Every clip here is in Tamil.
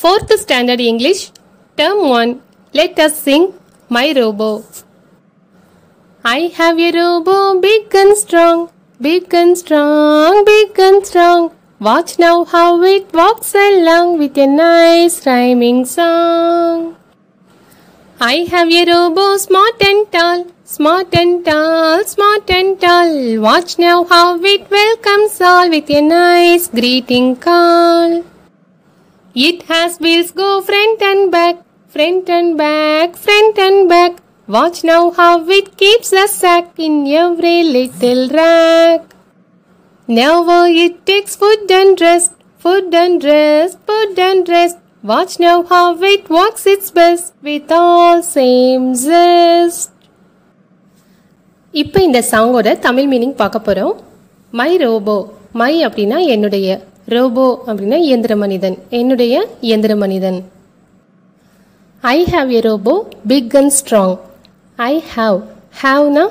Fourth Standard English, Term 1. Let us sing My Robo. I have a robo big and strong, big and strong, big and strong. Watch now how it walks along with a nice rhyming song. I have a robo smart and tall, smart and tall, smart and tall. Watch now how it welcomes all with a nice greeting call. It has wheels go front and back front and back front and back watch now how it keeps a sock in every little rack never it takes food and rest food and rest food and rest watch now how it walks its best with all same zest இப்போ இந்த சாங்கோட தமிழ் மீனிங் பார்க்க போகிறோம் மை ரோபோ மை அப்படின்னா என்னுடைய ரோபோ அப்படின்னா இயந்திர மனிதன். என்னுடைய இயந்திர மனிதன். I have a robot big and strong I have ஹாவ்னா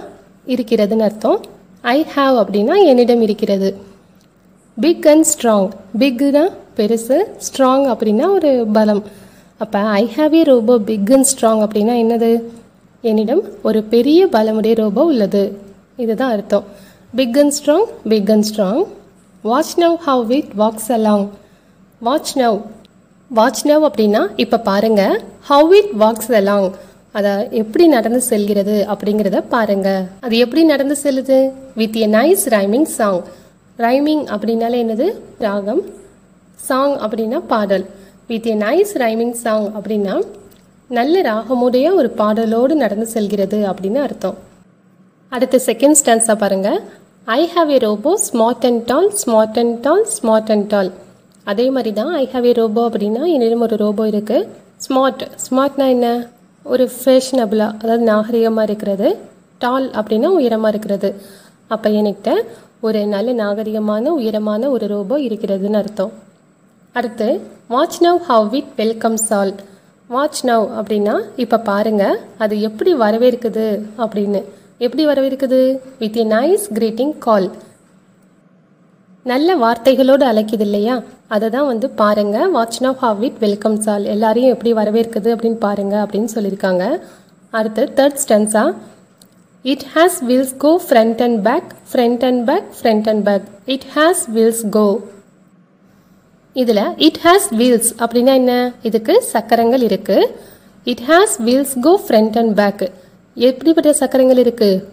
இருக்கிறதுன்னு அர்த்தம். ஐ ஹாவ் அப்படின்னா என்னிடம் இருக்கிறது. பிக் அண்ட் ஸ்ட்ராங் பிக்னா பெருசு ஸ்ட்ராங் அப்படின்னா ஒரு பலம். அப்போ I have a robot big and strong அப்படின்னா என்னது? என்னிடம் ஒரு பெரிய பலமுடைய ரோபோ உள்ளது. இதுதான் அர்த்தம். Big and strong big and strong watch now how it walks along watch now watch now அப்படின்னா இப்போ பாருங்க. ஹவ் இட் வாக்ஸ் அலாங் அதை எப்படி நடந்து செல்கிறது அப்படிங்கிறத பாருங்கள் அது எப்படி நடந்து செல்லுது? With a nice rhyming song rhyming அப்படின்னாலே என்னது? ராகம். சாங் அப்படின்னா பாடல். With a nice rhyming song அப்படின்னா நல்ல ராகமுடைய ஒரு பாடலோடு நடந்து செல்கிறது அப்படின்னு அர்த்தம். அடுத்த செகண்ட் ஸ்டான்ஸாக பாருங்கள் I have a robot smart and tall smart and tall smart and tall அதே மாதிரி தான் ஐ ஹாவ் ஏ ரோபோ அப்படின்னா என்னிடம் ஒரு ரோபோ இருக்குது ஸ்மார்ட் ஸ்மார்ட்னா என்ன? ஒரு ஃபேஷனபிளாக அதாவது நாகரிகமாக இருக்கிறது. டால் அப்படின்னா உயரமாக இருக்கிறது. அப்போ என்கிட்ட ஒரு நல்ல நாகரிகமான உயரமான ஒரு ரோபோ இருக்கிறதுன்னு அர்த்தம். அடுத்து watch now how it welcomes all watch now அப்படின்னா இப்போ பாருங்க அது எப்படி வரவேற்குது அப்படின்னு. எப்படி வரவேற்குது with a nice greeting call நல்ல வார்த்தைகளோடு அழைக்குது இல்லையா? அதை தான் வந்து பாருங்க. Watch now how it welcome all எல்லாரையும் எப்படி வரவேற்குது அப்படின்னு பாருங்க அப்படின்னு சொல்லியிருக்காங்க. அடுத்து third stanza it has wheels go front and back front and back front and back it has wheels go இதில் இட் ஹேஸ் வீல்ஸ் அப்படின்னா என்ன? இதுக்கு சக்கரங்கள் இருக்குது it has wheels go front and back எப்படிப்பட்ட சக்கரங்கள் இருக்குது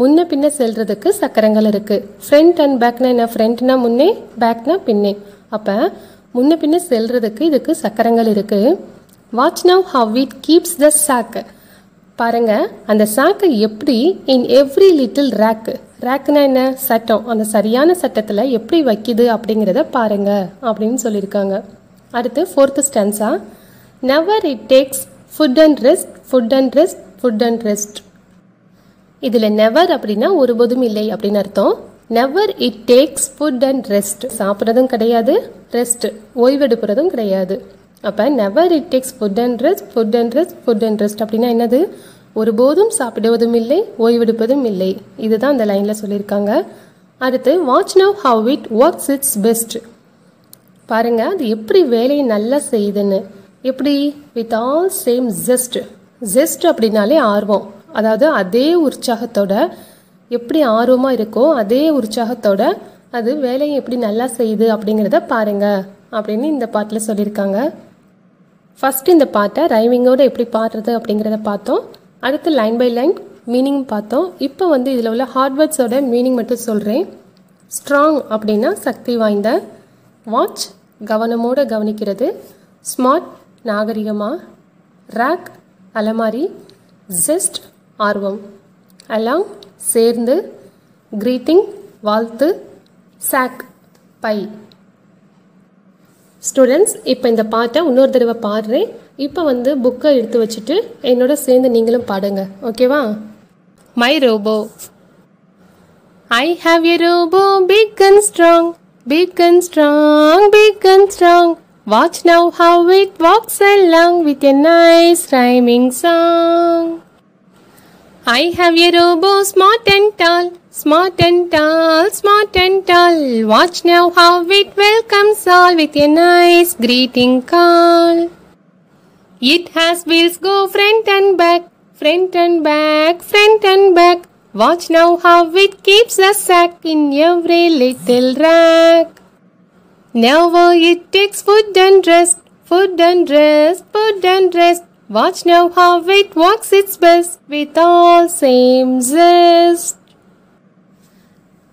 முன்ன பின்ன செல்றதுக்கு சக்கரங்கள் இருக்குது ஃப்ரண்ட் அண்ட் பேக்னா என்ன? ஃப்ரண்ட்னா முன்னே பேக்னா பின்னே. அப்போ முன்ன பின்ன செல்றதுக்கு இதுக்கு சக்கரங்கள் இருக்குது watch now how it keeps the sock பாருங்க அந்த சாக்கை எப்படி இன் எவ்ரி லிட்டில் ரேக்கு ரேக்குனா என்ன? சட்டம். அந்த சரியான சட்டத்தில் எப்படி வைக்குது அப்படிங்கிறத பாருங்க அப்படின்னு சொல்லியிருக்காங்க. அடுத்து fourth stanza never it takes food and rest food and rest food and rest இதில் நெவர் அப்படின்னா ஒருபோதும் இல்லை அப்படின்னு அர்த்தம். Never it takes food and rest சாப்பிட்றதும் கிடையாது ரெஸ்ட் ஓய்வெடுப்புறதும் கிடையாது. அப்போ never it takes food and rest food and rest food and rest அப்படின்னா என்னது? ஒருபோதும் சாப்பிடுவதும் இல்லை ஓய்வெடுப்பதும் இல்லை. இதுதான் அந்த லைனில் சொல்லியிருக்காங்க. அடுத்து watch now how it works its best பாருங்கள் அது எப்படி வேலையை நல்லா செய்யுதுன்னு. எப்படி? With all same zest zest அப்படின்னாலே ஆர்வம். அதாவது அதே உற்சாகத்தோட எப்படி ஆர்வமாக இருக்கோ அதே உற்சாகத்தோட அது வேலையை எப்படி நல்லா செய்யுது அப்படிங்கிறத பாருங்க அப்படின்னு இந்த பாட்டில் சொல்லியிருக்காங்க. ஃபஸ்ட் இந்த பாட்டை ரைவிங்கோட எப்படி பாடுறது அப்படிங்கிறத பார்த்தோம். அடுத்து லைன் பை லைன் மீனிங் பார்த்தோம். இப்போ வந்து இதில் உள்ள ஹார்ட்வேர்ட்ஸோட மீனிங் மட்டும் சொல்கிறேன் ஸ்ட்ராங் அப்படின்னா சக்தி வாய்ந்த வாட்ச் கவனமோடு கவனிக்கிறது ஸ்மார்ட் நாகரிகமாக ரேக் அலமாரி ஜெஸ்ட் ஆர்வம். அலாங் சேர்ந்து கிரீட்டிங் வாழ்த்து சாக் பை. ஸ்டூடெண்ட்ஸ் இப்போ இந்த பாட்டை இன்னொரு தடவை பாடுறேன். இப்போ வந்து புக்கை எடுத்து வச்சுட்டு என்னோட சேர்ந்து நீங்களும் பாடுங்க. ஓகேவா my robot I have a robot big and strong big and strong big and strong Watch now how it walks along with a nice rhyming song. I have a robo smart and tall, smart and tall, smart and tall. Watch now how it welcomes all with a nice greeting call. It has wheels go front and back, front and back, front and back. Watch now how it keeps a sack in every little rack. Now it takes food and rest, food and rest, food and rest. Watch now how it walks its best with all same zest.